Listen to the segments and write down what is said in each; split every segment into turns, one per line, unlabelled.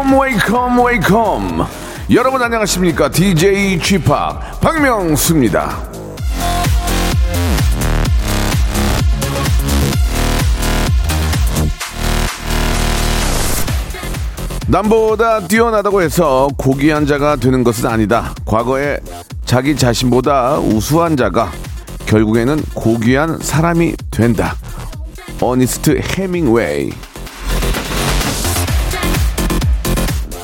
Wake up wake up wake up 여러분 안녕하십니까 DJ 지팍 박명수입니다 남보다 뛰어나다고 해서 고귀한 자가 되는 것은 아니다. 과거에 자기 자신보다 우수한 자가 결국에는 고귀한 사람이 된다. 어니스트 해밍웨이.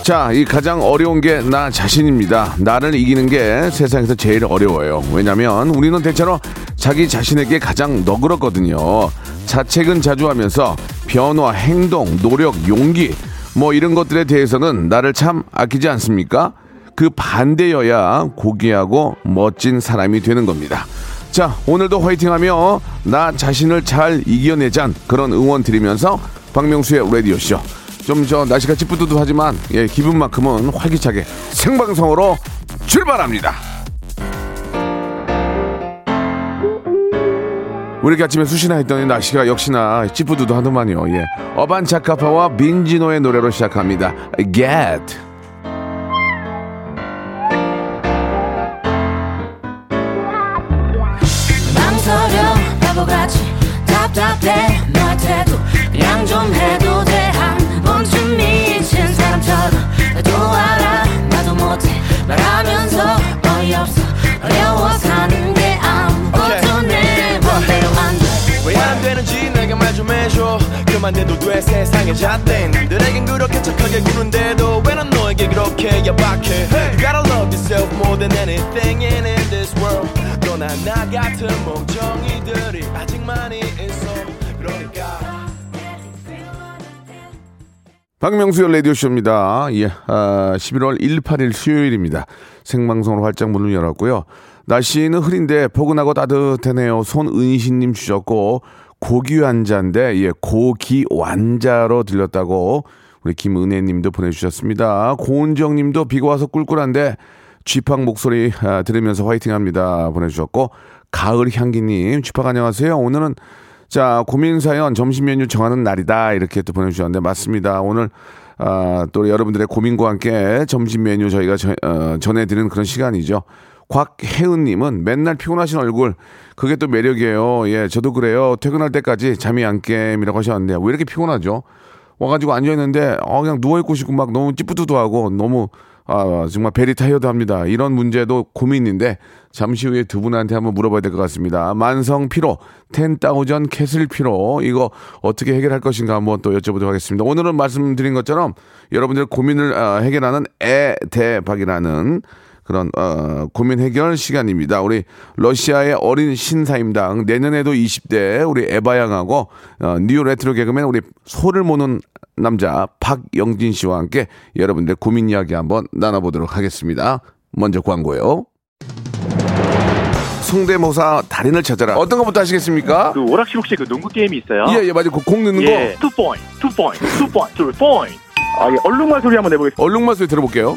자, 이 가장 어려운 게 나 자신입니다. 나를 이기는 게 세상에서 제일 어려워요. 왜냐면 우리는 대체로 자기 자신에게 가장 너그럽거든요. 자책은 자주 하면서 변화, 행동, 노력, 용기, 뭐 이런 것들에 대해서는 나를 참 아끼지 않습니까? 그 반대여야 고귀하고 멋진 사람이 되는 겁니다. 자, 오늘도 화이팅하며 나 자신을 잘 이겨내잔 그런 응원 드리면서 박명수의 라디오쇼. 좀 저 날씨가 찌뿌드드하지만 예, 기분만큼은 활기차게 생방송으로 출발합니다. 우리 이렇게 아침에 수시나 했더니 날씨가 역시나 찌뿌드드 하더만요. 예. 어반 자카파와 빈지노의 노래로 시작합니다. Get.
해줘 그만해도 돼 세상의 잣대 남들에겐 그렇게 착하게 구는데도 왜 난 너에게 그렇게 야박해 You gotta love yourself more than anything in, this world 너나 나 같은 멍청이들이 아직 많이 있어 그러니까
박명수의 라디오쇼입니다. 예, 아, 11월 1, 8일 수요일입니다. 생방송으로 활짝 문을 열었고요. 날씨는 흐린데 포근하고 따뜻하네요. 손은희님 주셨고, 고기완자인데, 예, 고기완자로 들렸다고 우리 김은혜 님도 보내주셨습니다. 고은정 님도 비가 와서 꿀꿀한데, 쥐팍 목소리 아, 들으면서 화이팅 합니다. 보내주셨고, 가을 향기님, 쥐팍 안녕하세요. 오늘은 자, 고민 사연 점심 메뉴 정하는 날이다. 이렇게 또 보내주셨는데, 맞습니다. 오늘, 아, 또 여러분들의 고민과 함께 점심 메뉴 저희가 저, 어, 전해드리는 그런 시간이죠. 곽혜은님은 맨날 피곤하신 얼굴, 그게 또 매력이에요. 예, 저도 그래요. 퇴근할 때까지 잠이 안 깸이라고 하셨는데, 왜 이렇게 피곤하죠? 와가지고 앉아 있는데, 어, 그냥 누워 있고 싶고 막 너무 찌뿌드도하고 너무, 아, 정말 very tired 합니다. 이런 문제도 고민인데, 잠시 후에 두 분한테 한번 물어봐야 될 것 같습니다. 만성 피로, 10,000 castle 피로, 이거 어떻게 해결할 것인가 한번 또 여쭤보도록 하겠습니다. 오늘은 말씀드린 것처럼 여러분들의 고민을 아, 해결하는 에대박이라는 그런 어, 고민 해결 시간입니다. 우리 러시아의 어린 신사임당 내년에도 20대 우리 에바양하고 어, new retro 개그맨 우리 소를 모는 남자 박영진 씨와 함께 여러분들 고민 이야기 한번 나눠보도록 하겠습니다. 먼저 광고요. 성대모사 달인을 찾아라. 어떤 것부터 하시겠습니까?
그 오락실 혹시 그 농구 게임이 있어요?
예, 예, 맞아요. 그공 넣는
예.
거.
two point, two point, two point, two point. 아, 예. 얼룩말 소리 한번 내보겠습니다.
얼룩말 소리 들어볼게요.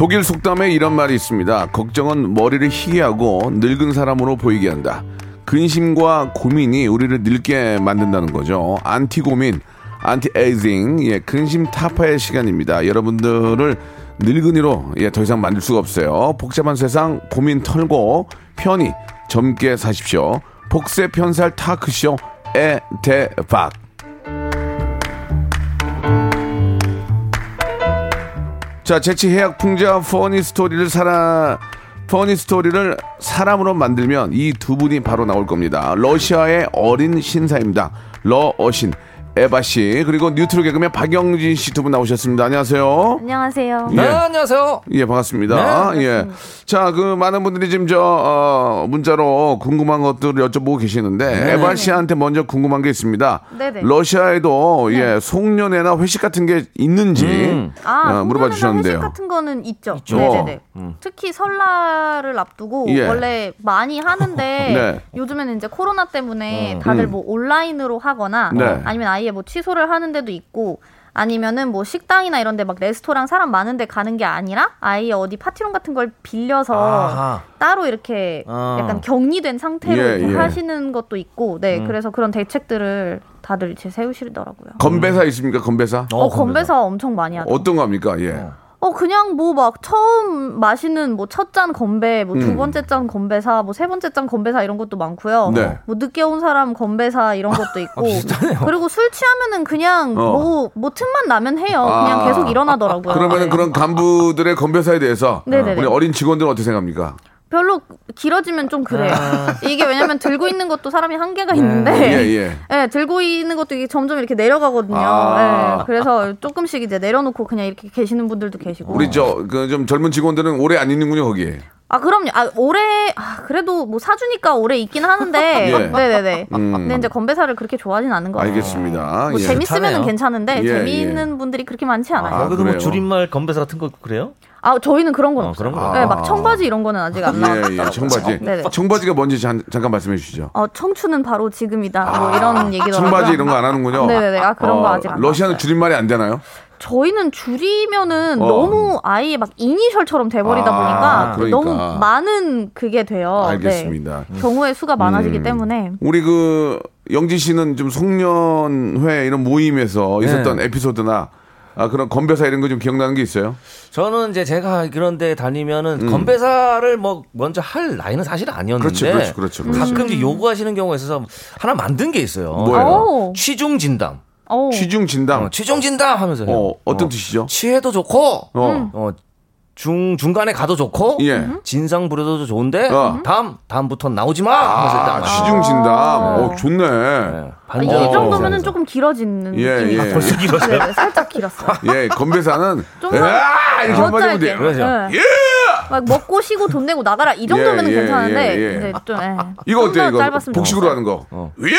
독일 속담에 이런 말이 있습니다. 걱정은 머리를 희게 하고 늙은 사람으로 보이게 한다. 근심과 고민이 우리를 늙게 만든다는 거죠. 안티 고민, 안티 에이징, 예, 근심 타파의 시간입니다. 여러분들을 늙은이로 예, 더 이상 만들 수가 없어요. 복잡한 세상 고민 털고 편히 젊게 사십시오. 복세 편살 토크쇼 에 대박. 자, 재치 해약 풍자 퍼니 스토리를 살아 퍼니 스토리를 사람으로 만들면 이 두 분이 바로 나올 겁니다. 러시아의 어린 신사입니다. 러어신 에바 씨 그리고 뉴트로 개그맨 박영진 씨 두 분 나오셨습니다. 안녕하세요.
안녕하세요.
예.
네, 안녕하세요.
예, 반갑습니다.
네,
예. 자, 그 많은 분들이 지금 저 어, 문자로 궁금한 것들을 여쭤보고 계시는데 에바 씨한테 먼저 궁금한 게 있습니다.
네네.
러시아에도 예, 송년회나 회식 같은 게 있는지
음.
아,
어, 물어봐 주셨는데요.
회식 같은 거는 있죠.
있죠.
네네네.
음.
특히 설날을 앞두고
예.
원래 많이 하는데
네.
요즘에는 이제 코로나 때문에
어.
다들
음.
뭐 온라인으로 하거나
네.
아니면 아예 뭐 취소를 하는 데도 있고 아니면은 뭐 식당이나 이런 데 막 레스토랑 사람 많은 데 가는 게 아니라 아예 어디 파티룸 같은 걸 빌려서
아하.
따로 이렇게
어.
약간 격리된 상태로
예,
이렇게
예.
하시는 것도 있고 네
음.
그래서 그런 대책들을 다들 이제 세우시더라고요.
건배사 있습니까? 건배사?
어, 건배사 엄청 많이 하죠.
어떤 겁니까? 예.
어 그냥 뭐 막 처음 마시는 뭐 첫 잔 건배, 뭐두
음.
번째 잔 건배사, 뭐 세 번째 잔 건배사 이런 것도 많고요.
네.
뭐 늦게 온 사람 건배사 이런 것도 있고. 그리고 술 취하면은 그냥
어.
뭐뭐 틈만 나면 해요.
아.
그냥 계속 일어나더라고요.
그러면은
네.
그런 간부들의 건배사에 대해서
네네네.
우리 어린 직원들은 어떻게 생각합니까?
별로 길어지면 좀 그래요. 이게 왜냐면 들고 있는 것도 사람이 한계가
예,
있는데.
예.
네, 들고 있는 것도 이게 점점 이렇게 내려가거든요.
아.
네, 그래서 조금씩 이제 내려놓고 그냥 이렇게 계시는 분들도 계시고.
우리 저 그 좀 젊은 직원들은 오래 안 있는군요, 거기에.
아 그럼요. 아 올해 아, 그래도 뭐 사주니까 오래 있긴 하는데.
예.
네네네.
음.
근데 이제 건배사를 그렇게 좋아하진 않은 거예요.
알겠습니다.
뭐
예.
재밌으면
좋다네요.
괜찮은데
예,
재미있는 분들이 그렇게 많지 않아요.
아,
아,
거기도
그래요?
뭐 줄임말 건배사 같은 거 그래요?
저희는 그런 건
어,
없어요.
그런 거.
네, 막 청바지 이런 거는 아직 안 나왔어요.
예, 예, 청바지.
네네.
청바지가 뭔지 잠, 잠깐 말씀해 주시죠.
어 청춘은 바로 지금이다. 뭐 이런 얘기도
청바지 이런 거 안 하는군요.
네네네. 아 그런 거
어,
아직 안
러시아는
나왔어요.
줄임말이 안 되나요?
저희는 줄이면은
어.
너무 아예 막 이니셜처럼 돼버리다
아,
보니까
그러니까.
너무 많은 그게 돼요.
알겠습니다.
네. 경우의 수가 많아지기
음.
때문에
우리 그 영지 씨는 좀 송년회 이런 모임에서 있었던
네.
에피소드나 아, 그런 건배사 이런 거 좀 기억나는 게 있어요?
저는 이제 제가 그런데 다니면은
음.
건배사를 뭐 먼저 할 나이는 사실 아니었는데
그렇죠, 그렇죠, 그렇죠, 그렇죠.
가끔 이제 요구하시는 경우가 있어서 하나 만든 게 있어요.
뭐예요?
오.
취중 진담.
어.
취중 진담.
어, 취중 진담 하면서 해요.
어, 어떤 뜻이죠?
취해도 좋고
어.
어, 중 중간에 가도 좋고
예.
진상 부려도 좋은데
어.
다음 다음부터 나오지 마
아, 취중 진담. 어, 좋네.
네,
아, 이 정도면은 조금 길어지는
예,
느낌이
예. 벌써
길어져요?
네, 살짝 길었어요.
예, 건배사는 야! 이렇게. 돼요.
그러죠.
네.
예!
막 먹고 쉬고 돈 내고 나가라 이 정도면
예, 예,
괜찮은데
예, 예.
이제 좀 예.
이거 어때요, 이거?
짧았으면
복식으로. 하는 거.
어.
예!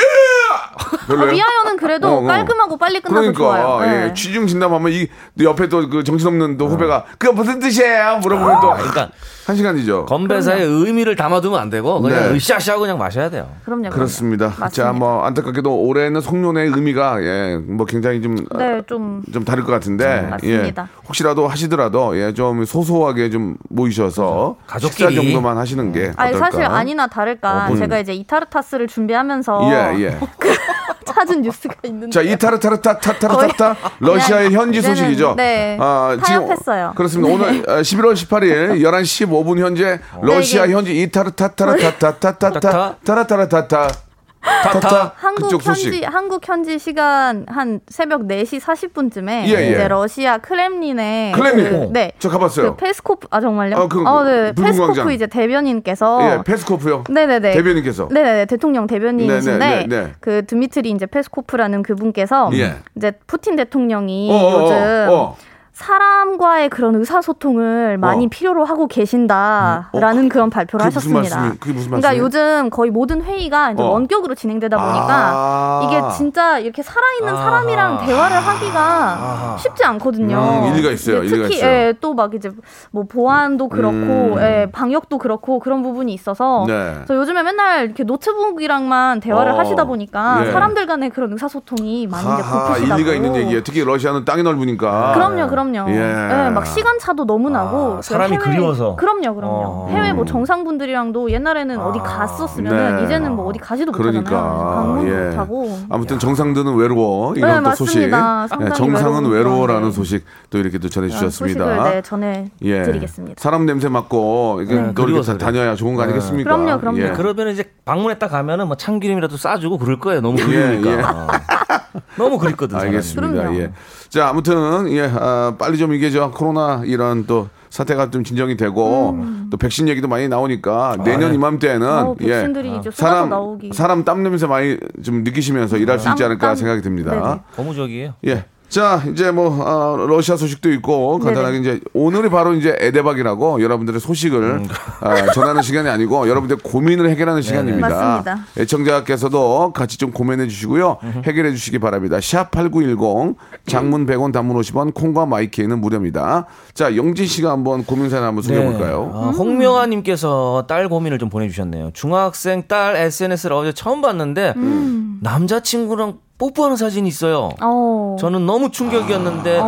아,
별로요?
위하여는 그래도
어, 어.
깔끔하고 빨리 끝나서
그러니까
좋아요.
예,
네.
취중 진담하면 이 옆에 또 그 정신없는 또 후배가 그게 무슨 뜻이에요? 물어보면 또
그러니까
한 시간이죠.
건배사의 의미를 담아두면 안 되고 그냥
네.
으쌰으쌰하고 그냥 마셔야 돼요.
그럼요. 그럼요.
그렇습니다.
맞습니다.
자, 뭐 안타깝게도 올해는 송년의 의미가 예, 뭐 굉장히 좀
네, 좀
좀 다를 것 같은데
맞습니다.
예, 혹시라도 하시더라도 예, 좀 소소하게 좀 모이셔서
가족끼리.
식사 정도만 하시는 게
아니
어떨까?
사실 아니나 다를까
어, 음.
제가 이제 이타르타스를 준비하면서
예, 예.
찾은 뉴스가 있는데
자, 이타르타르타타타타타 러시아의 현지 소식이죠.
네,
아, 지금
타협했어요.
그렇습니다.
네.
오늘 어, 11월 18일 11시 15분 현재 러시아
이게-
현지 이타르타타타타타타타 타라타라타타 타타
한국
그쪽 소식.
현지 한국 현지 시간 한 새벽 4시 40분쯤에
예, 예.
이제 러시아 크렘린에
크렘린.
그, 네.
저 가봤어요.
그 페스코프 아 정말요?
아, 그,
어, 네. 페스코프
광장.
이제 대변인께서
예, 페스코프요.
네 네 네.
대변인께서.
네 네 네. 대통령 대변인이신데,
네, 네, 네, 네.
그 드미트리 이제 페스코프라는 그분께서,
예.
이제 푸틴 대통령이
어, 어, 어,
요즘
어.
사람과의 그런 의사소통을 많이
어.
필요로 하고 계신다라는 그런 발표를
그게 무슨
하셨습니다.
말씀이-
그러니까? 요즘 거의 모든 회의가 이제
어.
원격으로 진행되다 보니까
아.
이게 진짜 이렇게 살아있는 사람이랑 대화를 하기가 쉽지 않거든요.
음, 일리가 있어요, 일리가
특히
있어요.
예, 또막 이제 뭐 보안도 그렇고
음.
예, 방역도 그렇고 그런 부분이 있어서
네.
그래서 요즘에 맨날 이렇게 노트북이랑만 대화를
어.
하시다 보니까
예.
사람들 간의 그런 의사소통이 많이 이제 고프시다고.
일리가 있는 얘기예요. 특히 러시아는 땅이 넓으니까.
그럼요, 그럼요. 그럼요.
예.
네, 막 시간 차도 너무 나고 그
사람이 그리워서.
그럼요, 그럼요.
어.
해외 뭐 정상분들이랑도 옛날에는 어디 갔었으면
네.
이제는 뭐 어디 가지도
그러니까
못하잖아요. 방문도
예.
못하고.
아무튼 정상들은 외로워 이런
네,
또 소식. 예, 정상은
외로운
외로워라는
그런,
소식 또 이렇게 또 전해주셨습니다.
소식을 네,
예.
전해드리겠습니다.
사람 냄새 맡고 이게
네, 그리워서
다- 다녀야 좋은 거 아니겠습니까?
그럼요, 그럼요.
예.
그러면 이제 방문했다 가면은 뭐 참기름이라도 싸주고 그럴 거예요. 너무 그리우니까.
예, 예.
어. 너무 그립거든. 사람이.
알겠습니다.
그럼요.
예. 자, 아무튼 예, 아, 빨리 좀 이게 저 코로나 이런 또 사태가 좀 진정이 되고 또 백신 얘기도 많이 나오니까 내년 이맘때는
음. 어,
예.
쏟아져
사람
나오기.
사람 땀 냄새 많이 좀 느끼시면서 일할 수 있지
땀,
않을까
땀.
생각이 듭니다.
네네.
고무적이에요.
예. 자, 이제 뭐, 어, 러시아 소식도 있고, 간단하게 이제, 오늘이 바로 이제 에데박이라고 여러분들의 소식을
음.
아, 전하는 시간이 아니고, 여러분들의 고민을 해결하는 시간입니다.
맞습니다.
애청자께서도 같이 좀 고민해 주시고요. 해결해 주시기 바랍니다. 샵8910, 장문 100원, 단문 50원, 콩과 마이키에는 무료입니다. 자, 영진 씨가 한번 고민 사연 한번 소개해 볼까요?
아, 홍명아님께서 딸 고민을 좀 보내주셨네요. 중학생 딸 SNS를 어제 처음 봤는데
음.
남자친구랑 뽀뽀하는 사진이 있어요.
어.
저는 너무 충격이었는데
아,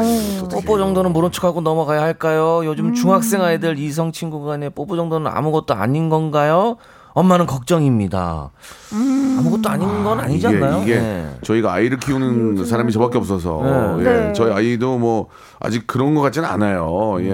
뽀뽀 정도는 모른 척하고 넘어가야 할까요? 요즘
음.
중학생 아이들 이성 친구 간에 뽀뽀 정도는 아무것도 아닌 건가요? 엄마는 걱정입니다.
음.
아무것도 아닌 건 아니지 않나요?
이게, 이게
네.
저희가 아이를 키우는 사람이 저밖에 없어서
네.
예,
네.
저희 아이도 뭐 아직 그런 것 같지는 않아요. 예.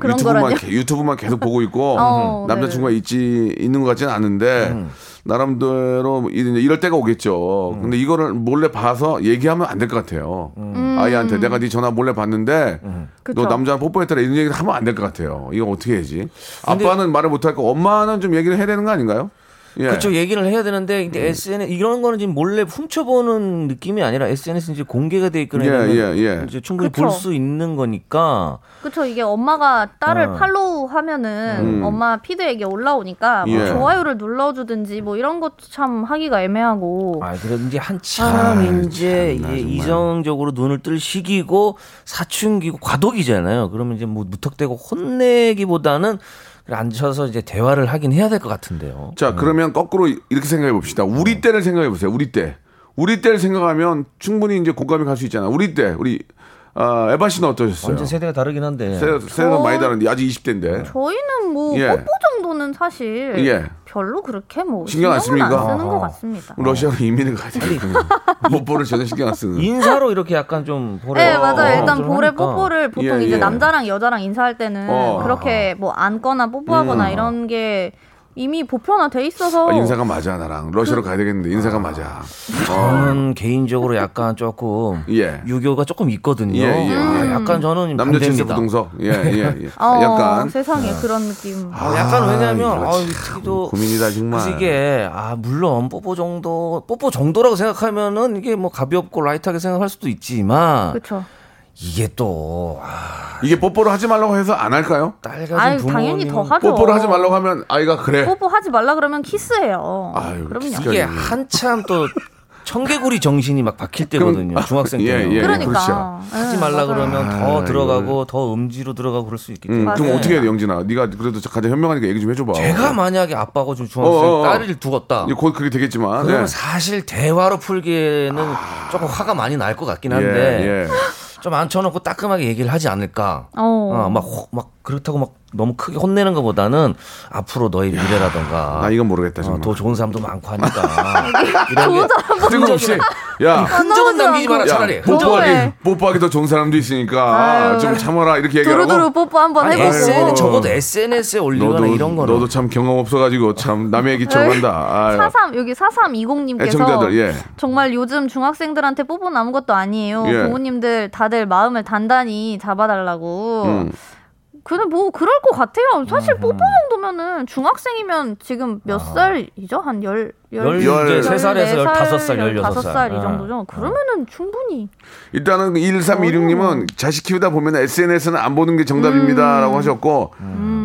그런
유튜브만
거라뇨?
개- 유튜브만 계속 보고 있고
어,
남자친구가 있지 있는 것 같지는 않은데
음.
나름대로 이럴 때가 오겠죠.
음.
근데 이거를 몰래 봐서 얘기하면 안 될 것 같아요.
음.
아이한테 내가 네 전화 몰래 봤는데
그쵸.
너 남자 뽀뽀했더라 이런 얘기를 하면 안 될 것 같아요. 이거 어떻게 해야지? 아빠는 말을 못 할 거 엄마는 좀 얘기를 해야 되는 거 아닌가요? 예.
그렇죠 얘기를 해야 되는데 근데
음.
SNS 이런 거는 지금 몰래 훔쳐보는 느낌이 아니라 SNS 이제 공개가 돼 있거나
예, 예, 예.
이제 충분히. 볼 수 있는 거니까
그쵸 이게 엄마가 딸을
어.
팔로우 하면은
음.
엄마 피드에게 올라오니까 뭐
예.
좋아요를 눌러주든지 뭐 이런 것도 참 하기가 애매하고
아 그래도 이제 한참 이제
참나.
이성적으로 눈을 뜰 시기고 사춘기고 과도기잖아요. 그러면 이제 뭐 무턱대고 혼내기보다는 앉혀서 이제 대화를 하긴 해야 될 것 같은데요.
자, 그러면 거꾸로 이렇게 생각해 봅시다. 우리 때를 생각해 보세요. 우리 때. 우리 때를 생각하면 충분히 이제 공감이 갈 수 있잖아. 우리 때, 우리, 아, 에바 씨는 어떠셨어요?
완전 세대가 다르긴 한데.
세, 세대가
저-
많이 다른데, 아직 20대인데.
저희는 뭐
예.
뽀뽀 정도는 사실
예.
별로 그렇게 뭐
신경 안 씁니까?
쓰는 것. 같습니다.
러시아로 이민을 가야 되겠군요. 뽀뽀를 전혀 신경 안 쓰는.
인사로 이렇게 약간 좀 보내.
네 맞아요. 일단
좀
볼에
하니까.
뽀뽀를 보통
예,
이제
예.
남자랑 여자랑 인사할 때는
어.
그렇게 뭐 안거나 뽀뽀하거나
음.
이런 게 이미 보편화돼 있어서
아, 인사가 맞아, 나랑. 러시아로 가야 되겠는데, 인사가 맞아.
저는 개인적으로 약간 조금
예.
유교가 조금 있거든요.
예, 예, 예.
아, 약간 저는
남녀 칠세
반대입니다.
부동석. 예, 예, 예.
어,
약간.
세상에 그런 느낌.
아, 약간 왜냐면
이거
아,
참
특히도
고민이다, 정말.
이게 아 물론 뽀뽀 정도 뽀뽀 정도라고 생각하면은 이게 뭐 가볍고 light하게 생각할 수도 있지만
그렇죠.
이게 또 아,
이게 뽀뽀를 하지 말라고 해서 안 할까요?
딸 가진
아유
부모님
당연히 더 하죠.
뽀뽀를 하지 말라고 하면 아이가 그래.
뽀뽀 하지 말라 그러면 키스해요.
아유,
그럼요.
키스가-
이게 한참 또 청개구리 정신이 막 박힐 때거든요. 중학생
예,
때는.
예,
그러니까
그렇죠.
하지
예,
말라
맞아요.
그러면
아,
더 들어가고
이걸.
더 음지로 들어가고 그럴 수 있기
음,
때문에.
그럼
맞아요.
어떻게 해야 돼, 영진아? 네가 그래도 가장 현명하니까 얘기 좀 해줘봐.
제가 만약에 아빠고 좀 중학생
어, 어, 어.
딸을 두었다.
곧 그게 되겠지만.
그러면
예.
사실 대화로 풀기에는 조금 화가 많이 날 것 같긴 한데
예, 예.
좀 앉혀놓고 따끔하게 얘기를 하지 않을까.
어.
어, 막, 호- 막 그렇다고 막 너무 크게 혼내는 것보다는 앞으로 너의 미래라던가.
나 이건 모르겠다,
어,
정말.
더 좋은 사람도 많고 하니까. 이런 게
뜬금없이. 야,
흔적은 남기지 마라
야,
차라리.
뽀뽀하기. 뽀뽀하기 더 좋은 사람도 있으니까
아유.
좀 참아라 이렇게 얘기하고.
두루두루 뽀뽀 한번 해보고.
SN, 적어도 SNS에 올리거나
너도
이런 거는.
너도 참 경험 없어가지고 참 남의 한다. 아유.
43 여기 4320님께서
애청자들 예.
정말 요즘 중학생들한테 뽀뽀는 아무것도 아니에요.
예.
부모님들 다들 마음을 단단히 잡아달라고.
음.
근데 뭐 그럴 것 같아요. 사실 뽀뽀 정도면은 중학생이면 지금 몇 살이죠? 한 열, 열,
열-
세
살에서 열다섯 살, 열여섯
다섯
살.
살이
아.
정도죠. 그러면은 충분히
일단은 1316님은 자식 키우다 보면 SNS는 안 보는 게 정답입니다 라고
음.
하셨고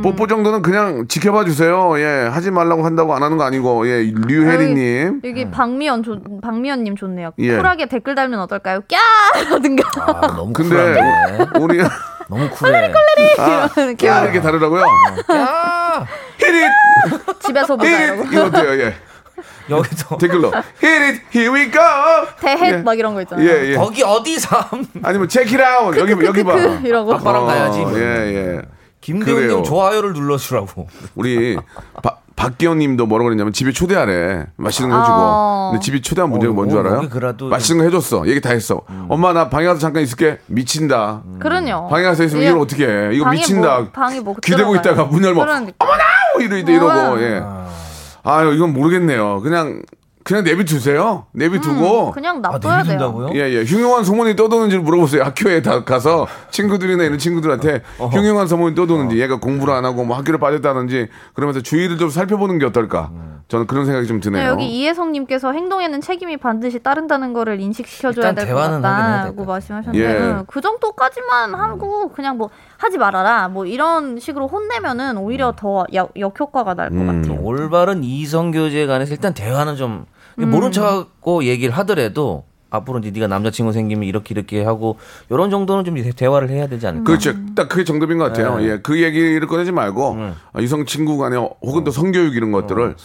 뽀뽀 정도는 그냥 지켜봐 주세요. 예, 하지 말라고 한다고 안 하는 거 아니고 예, 류혜리님.
여기 박미연 좋 박미연님 좋네요.
예.
쿨하게 댓글 달면 어떨까요? 꺄 라든가
아, 너무
근데. 우리
너무 쿨해.
아,
이렇게
야, 이렇게 다르다고요?
야!
히릿
집에서 보자 이러고.
히릿 이거 어때요? 예.
여기도
댓글로 hit it, here we go.
대헷
예.
막 이런 거 있잖아요.
예, 예.
거기 어디서
아니면 check it out. 여기 여기 봐.
이러고.
아빠랑 가야지.
어, 예, 예.
김대훈님. 좋아요를 눌러주라고.
우리 바, 박기현님도 뭐라고 그랬냐면 집에 초대하래 맛있는 거 해주고
아.
근데 집에 초대한 문제가
어,
뭔줄
어,
알아요?
그래도
맛있는 거 해줬어 얘기 다 했어 엄마 나 방에 가서 잠깐 있을게 미친다
그럼요.
방에 가서 있으면
예.
이걸 어떻게 해 이거 미친다
뭐, 방에 뭐
기대고. 있다가 문 열면
그러니까.
어머나 이러, 이러고
아.
예. 아유 이건 모르겠네요 그냥 그냥 내비두세요 내비두고
음, 그냥
아,
놔둬야 돼요.
내비둔다고요?
예, 예. 흉흉한 소문이 떠도는지 를 물어보세요. 학교에 다 가서 친구들이나 이런 친구들한테 흉흉한 소문이 떠도는지 얘가 공부를 안 하고 뭐 학교를 빠졌다는지 그러면서 주위를 좀 살펴보는 게 어떨까. 저는 그런 생각이 좀
네,
드네요.
여기 이혜성님께서 행동에는 책임이 반드시 따른다는 거를 인식시켜줘야 될 것 같다고 말씀하셨는데
예.
음, 그 정도까지만 하고 그냥 뭐 하지 말아라 뭐 이런 식으로 혼내면은 오히려 더 역, 역효과가 날것
음.
같아요.
올바른 이성 교제에 관해서 일단 대화는 좀
음.
모른 척하고 얘기를 하더라도 앞으로 이제 네가 남자친구 생기면 이렇게 이렇게 하고 이런 정도는 좀 대화를 해야 되지 않을까?
그렇죠. 딱 그게 정답인 것 같아요.
네.
예, 그 얘기를 꺼내지 말고 어, 이성 친구 간에 혹은 또 성교육 이런 것들을.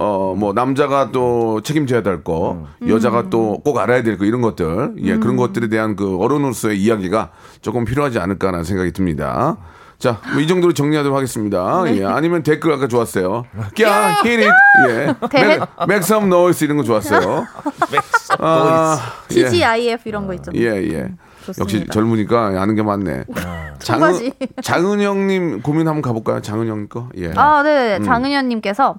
어뭐 남자가 또 책임져야 될 거, 여자가 또 꼭 알아야 될 거 이런 것들, 예 그런 것들에 대한 그 어른으로서의 이야기가 조금 필요하지 않을까라는 생각이 듭니다. 자, 뭐 이 정도로 정리하도록 하겠습니다. 예, 아니면 댓글 아까 좋았어요. 야, 히릿, 예,
대헷.
make some noise 이런 거 좋았어요. 아, 예,
TGIF 이런 거 있잖아요.
예, 예.
좋습니다.
역시 젊으니까 아는 게 많네.
청바지.
장은영님 고민 한번 가볼까요? 장은영 거. 예.
아, 네.
음.
장은현님께서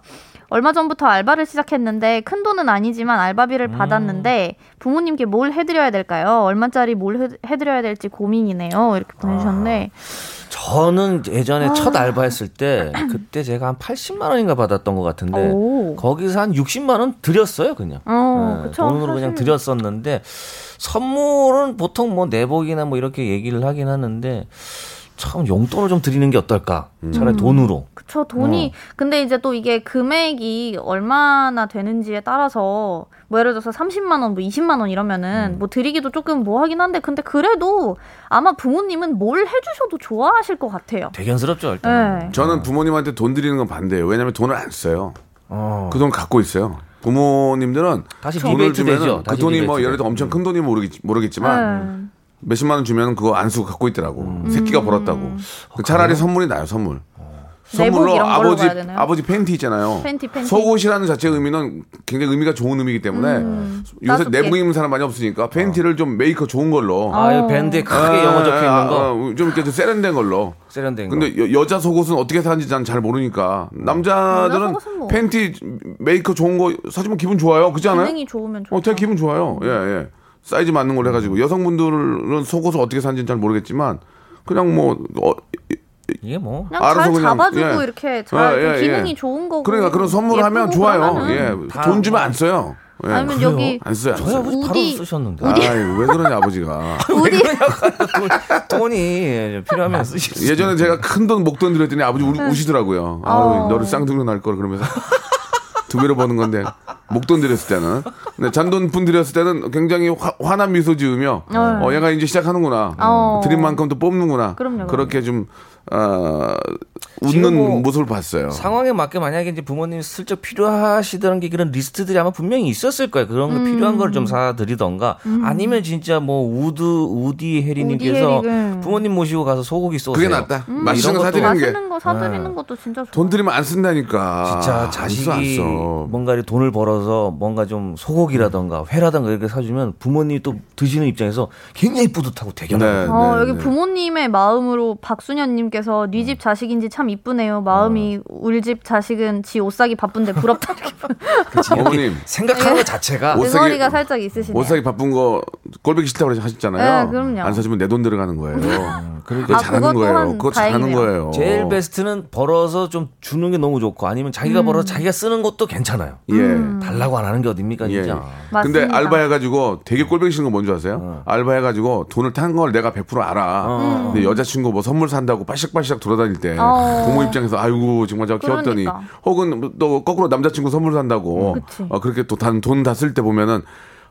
얼마 전부터 알바를 시작했는데 큰 돈은 아니지만 알바비를
음.
받았는데 부모님께 뭘 해드려야 될까요? 얼마짜리 뭘 해- 해드려야 될지 고민이네요. 이렇게 보내주셨는데
저는 예전에
아.
첫 알바했을 때 그때 제가 한 80만 원인가 받았던 것 같은데
오.
거기서 한 60만 원 드렸어요 그냥.
어,
네,
그쵸.
돈으로 그냥
사실.
드렸었는데 선물은 보통 뭐 내복이나 뭐 이렇게 얘기를 하긴 하는데 참 용돈을 좀 드리는 게 어떨까?
음.
차라리 돈으로.
그쵸 돈이 근데 이제 또 이게 금액이 얼마나 되는지에 따라서 뭐 예를 들어서 30만 원, 뭐 20만 원 이러면은 뭐 드리기도 조금 뭐 하긴 한데 근데 그래도 아마 부모님은 뭘 해주셔도 좋아하실 것 같아요.
대견스럽죠 일단.
네.
저는 부모님한테 돈 드리는 건 반대예요. 왜냐하면 돈을 안 써요.
어.
그돈 갖고 있어요. 부모님들은
다시
돈을 주면. 그 돈이 뭐 예를 들어. 엄청 큰 돈이 모르겠, 모르겠지만
네.
몇십만 원 주면 그거 안 쓰고 갖고 있더라고.
음.
새끼가 벌었다고. 그 차라리 선물이 나아요, 선물.
내복
선물로 아버지? 아버지 팬티 있잖아요.
팬티, 팬티.
속옷이라는 자체의 의미는 굉장히 의미가 좋은 의미이기 때문에 요새
따숩게.
내복 입는 사람 많이 없으니까 팬티를 좀 메이커 좋은 걸로
아, 이 밴드에 크게 영어 적혀 있는 거.
아, 아, 좀 이렇게 좀 세련된 걸로.
세련된 거.
근데 여, 여자 속옷은 어떻게 사는지 난 잘 모르니까 남자들은
여자 속옷은 뭐.
팬티 메이커 좋은 거 사주면 기분 좋아요. 그렇지 않아요?
기능이 좋으면 좋죠.
어, 되게 기분 좋아요. 예, 예. 사이즈 맞는 걸 해가지고 여성분들은 속옷을 어떻게 사는지는 잘 모르겠지만 그냥 뭐 어,
이게 뭐
그냥
알아서
잘
그냥,
잡아주고
예.
이렇게 잘
예, 예,
그 기능이
예.
좋은 거고
그러니까 그런 선물을 하면 좋아요. 예, 다돈 주면 안 써요. 예.
아니면
그래요?
여기
안 써요. 안
저희
써요.
아버지 바로
우디-
쓰셨는데.
아이, 왜 그러냐 아버지가.
우디
돈, 돈이 필요하면 수
예전에 제가 큰 돈 목돈 드렸더니 아버지 우, 우시더라고요. 아유,
어.
너를 쌍둥이로 날 걸 그러면서 두 배로 버는 건데 목돈 드렸을 때는. 근데 잔돈 분 드렸을 때는 굉장히 화, 환한 미소 지으며 어, 얘가 이제 시작하는구나.
어.
드린 만큼 또 뽑는구나.
그럼요,
그렇게 좀 어,
지금
웃는
뭐
모습을 봤어요.
상황에 맞게 만약에 이제 부모님이 슬쩍 필요하시던 게 그런 리스트들이 아마 분명히 있었을 거예요. 그런 거 필요한 걸 좀 사드리던가 아니면 진짜 뭐 우드 우디 해리님께서 부모님 모시고 가서 소고기 쏘세요.
그게 낫다.
음.
맛있는 거 사드리는 게.
맛있는 거 사드리는 것도 진짜 좋아.
돈 드리면 안 쓴다니까.
진짜 자식이
써.
뭔가 돈을 벌어서 뭔가 좀 소고기라던가 회라던가 이렇게 사주면 부모님이 또 드시는 입장에서 굉장히 뿌듯하고 대견하고
네,
어,
네,
여기
네.
부모님의 마음으로 박순현님께 서네집 자식인지 참 이쁘네요. 마음이 우리 집 자식은 지 옷 사기 바쁜데 부럽다. 이렇게
어머님
생각하는 것 자체가
옷 사기-
응어리가 살짝 있으시네요.
옷 사기 바쁜 거 꼴보기 싫다고 하셨잖아요.
네, 그럼요.
안 사주면 내 돈 들어가는 거예요. 그거
아,
잘하는 거예요. 그거 잘하는
다행이네요.
거예요.
제일 베스트는 벌어서 좀 주는 게 너무 좋고 아니면 자기가 벌어서 자기가 쓰는 것도 괜찮아요.
예.
달라고 안 하는 게 어딥니까
예.
진짜.
근데
맞습니다.
알바 해가지고 되게 꼴보기 싫은 거 뭔지 아세요?
어.
알바 해가지고 돈을 탄 걸 내가 100% 알아. 근데 여자친구 뭐 선물 산다고 빠식빠식 돌아다닐 때
어.
부모 입장에서 아이고 정말 저 키웠더니
그러니까.
혹은 또 거꾸로 남자친구 선물 산다고. 어, 그렇게 또돈다 쓸 때 보면은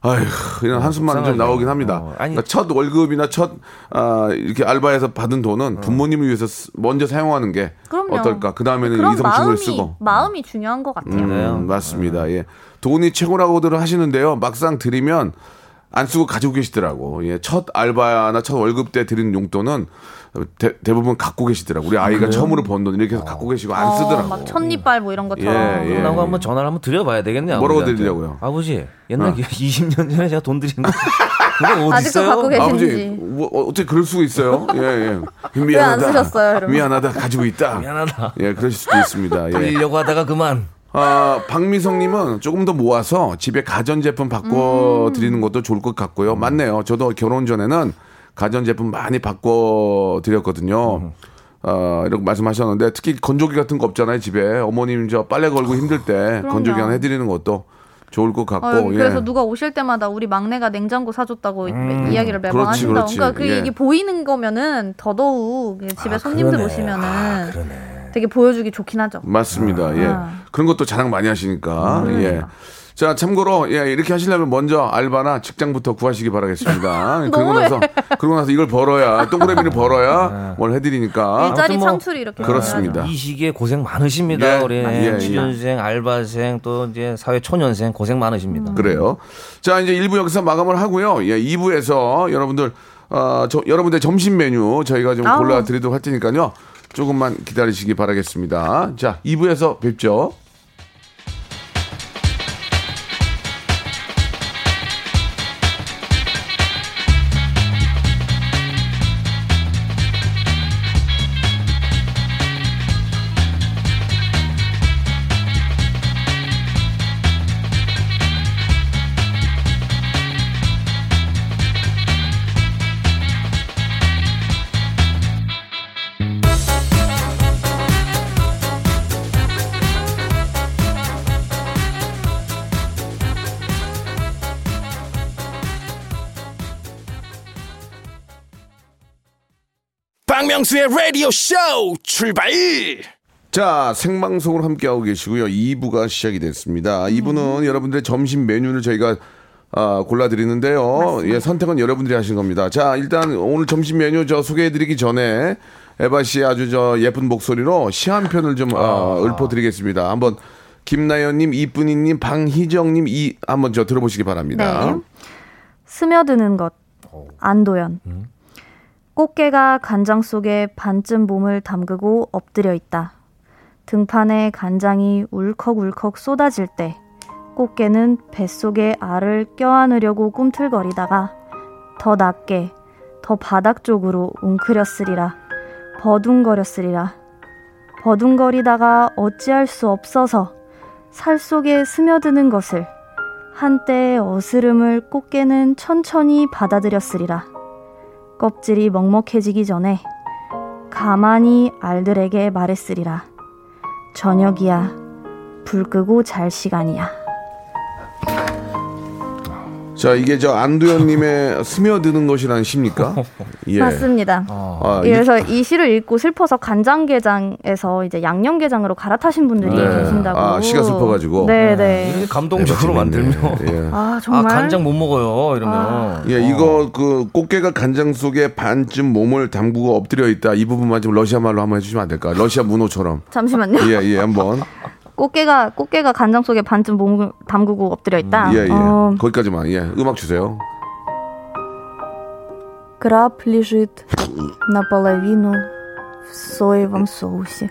아휴, 그냥 한숨만 좀. 나오긴 합니다.
어, 아니-
그러니까 첫 월급이나 첫, 아, 이렇게 알바에서 받은 돈은 부모님을 위해서 쓰- 먼저 사용하는 게
그럼요.
어떨까. 그 다음에는
마음이
쓰고.
마음이 중요한 것 같아요.
음, 맞습니다. 예. 돈이 최고라고들 하시는데요. 막상 드리면 안 쓰고 가지고 계시더라고. 예. 첫 알바나 첫 월급 때 드리는 용돈은 대, 부분 갖고 계시더라고. 우리 아이가 처음으로 번 돈 이렇게 해서 갖고 계시고 안 쓰더라고.
어, 막 첫니빨 뭐 이런 것처럼.
예, 예.
나고 한번 전화를 한번 드려봐야 되겠네요.
뭐라고
아버지한테.
드리려고요?
아버지 옛날 20년 전에 제가 돈 드린 거 그거 어디
아직도
있어요?
갖고 계신지.
아버지, 뭐, 어, 어떻게 그럴 수가 있어요? 예, 예.
왜안 쓰셨어요?
미안하다, 가지고 있다.
미안하다.
예, 그러실 수도 있습니다. 예.
드리려고 하다가 그만.
아, 박미성님은 조금 더 모아서 집에 가전제품 바꿔
음.
드리는 것도 좋을 것 같고요. 맞네요. 저도 결혼 전에는 가전제품 많이 바꿔 드렸거든요. 어, 이렇게 말씀하셨는데 특히 건조기 같은 거 없잖아요. 집에 어머님 저 빨래 걸고 힘들 때
그럼요.
건조기 하나 해드리는 것도 좋을 것 같고.
어, 여기
예.
그래서 누가 오실 때마다 우리 막내가 냉장고 사줬다고 이야기를 매번
그렇지,
하신다고.
그렇지.
그러니까 그게
예.
이게 보이는 거면은 더더욱 집에
아,
손님들
그러네.
오시면은
아, 그러네.
되게 보여주기 좋긴 하죠.
맞습니다. 예.
아.
그런 것도 자랑 많이 하시니까.
음.
예. 자, 참고로, 예, 이렇게 하시려면 먼저 알바나 직장부터 구하시기 바라겠습니다. 그리고
너무해.
나서, 그리고 나서 이걸 벌어야, 동그라미를 벌어야 뭘 해드리니까.
일자리
뭐
창출이 이렇게
그렇습니다.
이 시기에 고생 많으십니다.
예,
우리
예, 예.
취준생, 알바생 또 이제 사회 초년생 고생 많으십니다.
그래요. 자, 이제 1부 여기서 마감을 하고요. 예, 2부에서 여러분들, 어, 저, 여러분들 점심 메뉴 저희가 좀
아우.
골라 드리도록 할 테니까요. 조금만 기다리시기 바라겠습니다. 자, 2부에서 뵙죠.
박명수의 라디오 쇼 출발
자, 생방송으로 함께하고 계시고요. 2부가 시작이 됐습니다. 2부는 여러분들의 점심 메뉴를 저희가 아, 골라드리는데요. 예, 선택은 여러분들이 하신 겁니다. 자, 일단 오늘 점심 메뉴 저 소개해드리기 전에 에바 씨의 아주 저 예쁜 목소리로 시 한 편을 좀 아, 읊어드리겠습니다. 한번 김나연님, 이쁜이님, 방희정님 이 한번 저 들어보시기 바랍니다.
네. 스며드는 것 안도연 꽃게가 간장 속에 반쯤 몸을 담그고 엎드려 있다. 등판에 간장이 울컥울컥 쏟아질 때 꽃게는 뱃속에 알을 껴안으려고 꿈틀거리다가 더 낮게 더 바닥 쪽으로 웅크렸으리라 버둥거렸으리라 버둥거리다가 어찌할 수 없어서 살 속에 스며드는 것을 한때의 어스름을 꽃게는 천천히 받아들였으리라. 껍질이 먹먹해지기 전에 가만히 알들에게 말했으리라. 저녁이야. 불 끄고 잘 시간이야.
자, 이게 저 안도현님의 스며드는 것이라는 시입니까? 예.
맞습니다.
아, 이-
그래서 이 시를 읽고 슬퍼서 간장게장에서 이제 양념게장으로 갈아타신 분들이
네.
계신다고.
아, 시가 슬퍼가지고.
네네.
이렇게 감동적으로 만들면
예.
아아
정말.
간장 못 먹어요 이러면
예, 이거 그 꽃게가 간장 속에 반쯤 몸을 담그고 엎드려 있다. 이 부분만 좀 러시아 말로 한번 해주시면 안 될까? 러시아 문호처럼.
잠시만요.
예, 예, 한번.
꽃게가 꽃게가 간장 속에 반쯤 몸을 담그고 엎드려 있다.
예, 예.
어,
거기까지만. 예, 음악 주세요.
Краб лежит наполовину в соевом соусе.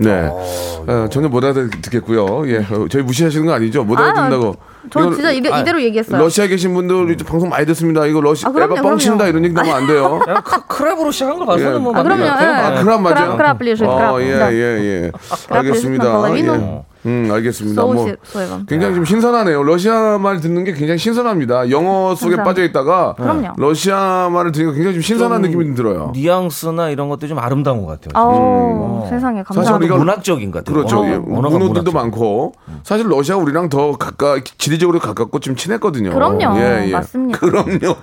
네. 어, 전혀 못 알아듣겠고요. 예, 어, 저희 무시하시는 거 아니죠? 못
아,
알아듣는다고.
저
이건
진짜 이대,
아,
이대로 얘기했어요.
러시아에 계신 분들 이제 방송 많이 듣습니다. 이거 러시
아, 그럼요,
에바 뻥친다. 이런 얘기 나면 안 돼요.
야, 크, 크랩으로 시작한 거 봐서는
예.
뭐
아, 그럼요. 예.
아, 크랍 맞아요?
크랍, 크랍 리조트, 크랍.
어, 예,
네.
예, 예.
크랍
알겠습니다. 예. 음, 알겠습니다. 뭐. 굉장히 좀 신선하네요. 러시아 말 듣는 게 굉장히 신선합니다. 영어 속에
감사합니다.
빠져 있다가. 러시아 말을 들으니까 굉장히 좀 신선한
좀
느낌이 들어요.
뉘앙스나 이런 것도 좀 아름다운 것 같아요.
아우 세상에
사실
감사합니다.
우리가
문학적인 것 같아요.
그렇죠. 문호들도
문학적.
많고 사실 러시아 우리랑 더 가까 지리적으로 가깝고 좀 친했거든요.
그럼요.
예, 예.
맞습니다.
그럼요.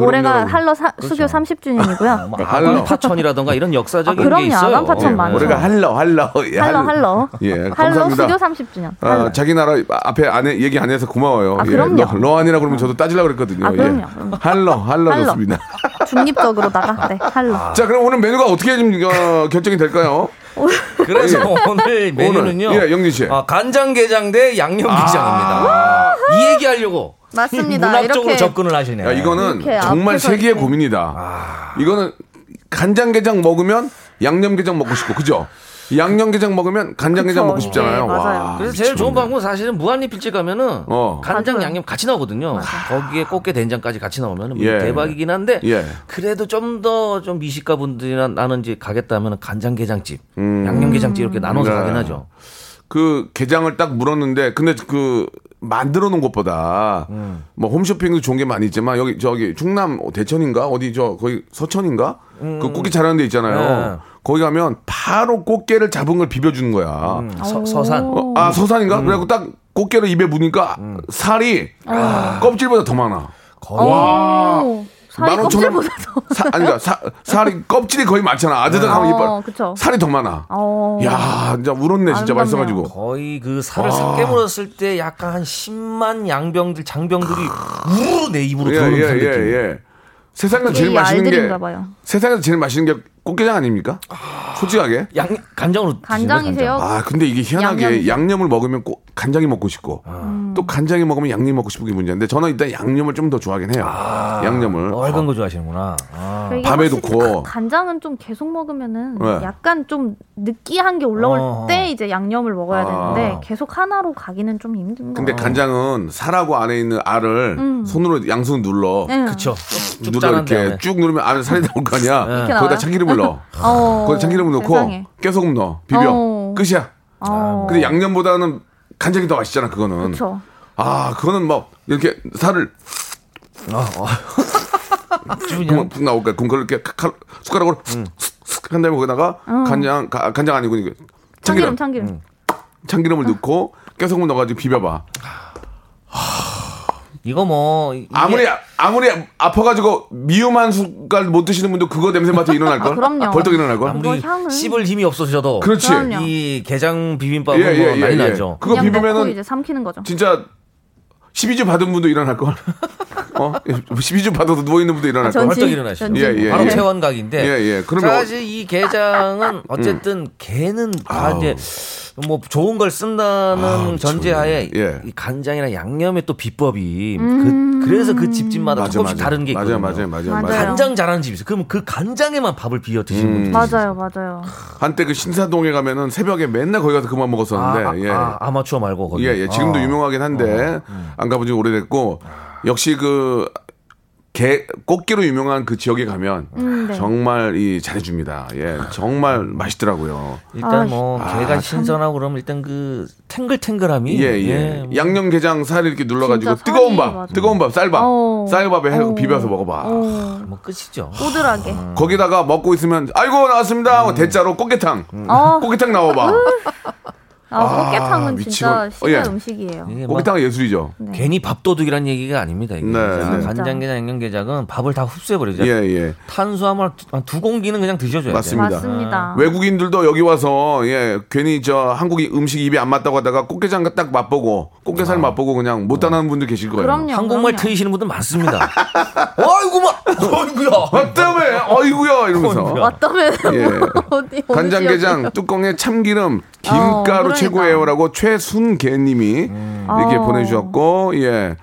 올해가
그럼요.
할러 사, 수교 30주년이고요.
뭐
할로.
아간 파천이라던 이런 역사적인
아, 그럼요.
게 있어요.
파천
예,
많죠.
올해가 할러 할러 예,
할러 할러.
예,
할러
감사합니다.
수교 30주년.
아, 자기 나라 앞에 안 해, 얘기 안 해서 고마워요.
아,
예,
그럼요.
러, 러안이라 그러면 저도 따지려고 그랬거든요.
아, 그럼요.
예. 할러, 할러
할러.
좋습니다.
중립적으로다가 네, 할로.
자, 그럼 오늘 메뉴가 어떻게 좀 어, 결정이 될까요?
그래서 오늘 메뉴는요.
오늘, 예, 영진 씨.
아, 간장게장 대 양념게장입니다. 이 얘기하려고
맞습니다.
문학적으로
이렇게
접근을 하시네.
야, 이거는
이렇게
정말 세계의
이렇게.
고민이다. 이거는 간장게장 먹으면 양념게장 먹고 싶고, 그죠? 양념게장 먹으면 간장게장. 먹고 싶잖아요.
네.
와,
그래서 제일 좋은. 방법은 사실은 무한리필집 가면은
어.
간장. 양념 같이 나오거든요. 거기에 꽃게 된장까지 같이 나오면 은
예.
대박이긴 한데
예.
그래도 좀더좀 미식가 분들이나 나는 이제 가겠다면 간장게장집,
음.
양념게장집 이렇게 나눠서
네.
가긴 하죠.
그 게장을 딱 물었는데 근데 그 만들어 놓은 것보다
음.
뭐 홈쇼핑도 좋은 게 많이 있지만 여기 저기 충남 대천인가 어디 저 거기 서천인가 그 꽃게 잘하는 데 있잖아요.
음. 네.
거기 가면 바로 꽃게를 잡은 걸 비벼주는 거야.
음, 서, 서산.
어, 아 서산인가? 그래갖고 딱 꽃게를 입에 무니까
음.
살이 껍질보다 더 많아.
오, 살이
15,000원?
껍질보다 더.
사, 아니 그러니까 사, 살이 껍질이 거의 많잖아. 아드득 하면
어,
이빨
그쵸.
살이 더 많아.
어.
야, 진짜 울었네 진짜
아름답네요.
맛있어가지고.
거의 그 살을 싹 깨물었을 때 약간 한 10만 양병들 장병들이 우르르 내 입으로
예,
들어오는
예, 예,
느낌.
예. 세상에서
그게
제일
이
맛있는 게
봐요.
세상에서 제일 맛있는 게 꽃게장 아닙니까? 솔직하게.
양 간장으로
간장이세요?
아 근데 이게 희한하게
양념이죠.
양념을 먹으면 꼭 간장이 먹고 싶고
음.
또 간장이 먹으면 양념이 먹고 싶은 게 문제인데 저는 일단 양념을 좀 더 좋아하긴 해요. 양념을.
간장? 맑은 거 좋아하시는구나. 아.
밤에
확실히
넣고.
가- 간장은 좀 계속 먹으면은
네.
약간 좀 느끼한 게 올라올
어.
때 이제 양념을 먹어야
아.
되는데 계속 하나로 가기는 좀 힘든 거.
근데 간장은 살하고 안에 있는 알을 손으로 양손 눌러.
응.
그쵸. 쭉
눌러
짜는
이렇게
다음에.
쭉 누르면 안에 살이 나올 거 아니야.
이렇게
거기다? 참기름을 넣어.
어,
거기다 참기름을 넣고. 깨소금 넣어. 비벼.
어.
끝이야.
어.
근데 양념보다는 간장이 더 맛있잖아 그거는.
그렇죠.
아 그거는 뭐 이렇게 살을
쭉 그냥
푹, 푹 나올까? 그럼 그걸 이렇게 칼, 숟가락으로 슥슥 한 다음에 거기다가 간장 가- 간장 아니고 이거 참기름
참기름 참기름.
참기름을 넣고 깨소금 넣어가지고 비벼봐.
이거 뭐 이게
아무리 아무리 아파가지고 미움 한 숟갈 못 드시는 분도 그거 냄새 맡아 일어날 걸.
아, 그럼요.
벌떡 일어날 걸.
아무리
향은-
씹을 힘이 없어져도
그렇지.
그럼요.
이 게장 비빔밥은
예, 예,
뭐
예,
많이
예.
나죠.
그거 비비면은
이제 삼키는 거죠.
진짜 12주 받은 분도 일어날 걸. 어? 12주 받아도 누워 있는 분도 일어날
아,
걸.
벌떡 일어나시죠.
예, 예,
바로
예.
체원각인데.
예, 예. 그러면
사실 이 게장은 어쨌든 게는 다. 이제 뭐 좋은 걸 쓴다는
아우,
전제하에
예.
이 간장이나 양념의 또 비법이
음.
그, 래서그 집집마다
맞아,
조금씩
맞아.
다른 게
맞아요,
있거든요.
맞아요, 맞아요,
맞아요.
간장 잘하는 집이 있어요. 그럼 그 간장에만 밥을 비워 드시는
음.
분들
맞아요, 맞아요.
한때 그 신사동에 가면은 새벽에 맨날 거기 가서 그만 먹었었는데.
아,
예.
아, 아마추어 말고 거기.
예, 예. 지금도
아.
유명하긴 한데 안 가본 지 오래됐고 역시 그 게, 꽃게로 유명한 그 지역에 가면
음, 네.
정말 이 잘해줍니다. 예, 정말 맛있더라고요.
일단
아,
뭐
아,
게가 신선하고 그러면 일단 그 탱글탱글함이
예, 예.
뭐
양념 게장 살 이렇게 눌러가지고 뜨거운 밥,
맞아.
뜨거운 밥, 쌀밥,
어.
쌀밥에 해
어.
비벼서 먹어봐.
어,
뭐 끝이죠.
꼬들하게.
거기다가 먹고 있으면 아이고 나왔습니다. 하고 대짜로 꽃게탕,
어.
꽃게탕 나와봐.
아, 꽃게탕은 진짜
미치고-
신의
어, 예.
음식이에요.
이게 뭐
꽃게탕은 예술이죠.
괜히 밥도둑이란 얘기가 아닙니다. 이게.
네,
자,
네.
간장게장, 양념게장은 밥을 다 흡수해버리죠.
예, 예.
탄수화물 한두 공기는 그냥 드셔줘야
맞습니다.
돼요.
맞습니다.
외국인들도 여기 와서 예 괜히 저 한국이 음식 입에 안 맞다고 하다가 꽃게장 딱 맛보고 꽃게살 맛보고 그냥 못 따는 분들 계실 거예요.
그럼요.
한국말
그럼요.
트이시는 분들 많습니다. 아이고 막, 아이고야.
어때왜 어이구야 이러면서
왔다면
예. 간장게장 뚜껑에 참기름 김가루
그러니까.
최고예요라고 최순계님이 이렇게
어.
보내주셨고 예.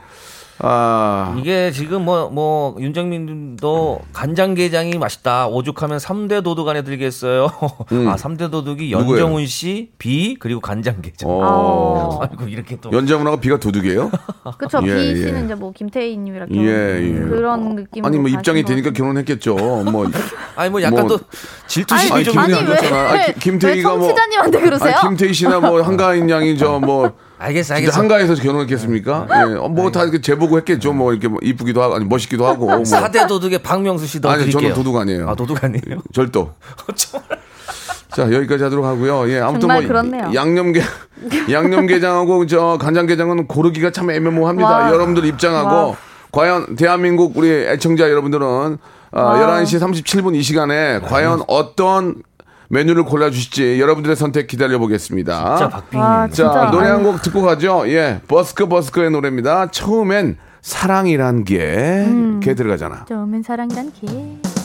아
이게 지금 뭐, 뭐, 윤정민도 간장게장이 맛있다. 오죽하면 3대 도둑 안에 들겠어요. 아, 3대 도둑이
음.
연정훈 씨, 비, 그리고 간장게장.
어.
아이고, 이렇게 또.
연장훈하고 비가 도둑이에요?
그쵸.
예,
비
예.
씨는 이제 뭐 김태희 님이랑
예, 예.
그런 느낌.
아니 뭐 입장이 되니까 결혼했겠죠. 뭐
아니, 뭐 약간
뭐-
또 질투심이
아니,
아니
안
왜,
좋잖아. 아니, 김- 김태희가
왜
뭐-
청취자님한테 그러세요?
아니, 김태희 씨나 뭐 한가인 양이 저 뭐
알겠어, 알겠어.
한가해서 결혼했겠습니까? 예. 어, 뭐다 이렇게 재보고 했겠죠. 뭐 이렇게 뭐 이쁘기도 하고 아니 멋있기도 하고 뭐.
4대 도둑의 박명수 씨
아니
넣어드릴게요.
저는 도둑 아니에요.
아, 도둑 아니에요?
절도. 자 여기까지 하도록 하고요. 예 아무튼
정말
뭐
그렇네요.
양념게 양념게장하고 저 간장게장은 고르기가 참 애매모호합니다.
와.
여러분들 입장하고
와.
과연 대한민국 우리 애청자 여러분들은 어,
와.
11시 37분 이 시간에 과연 어떤 메뉴를 골라주실지 여러분들의 선택 기다려보겠습니다.
진짜 박빙.
와,
자,
진짜.
노래 한. 곡 듣고 가죠. 예, 버스크 버스크의 노래입니다. 처음엔 사랑이란 게,
음.
게 들어가잖아.
처음엔 사랑이란 게.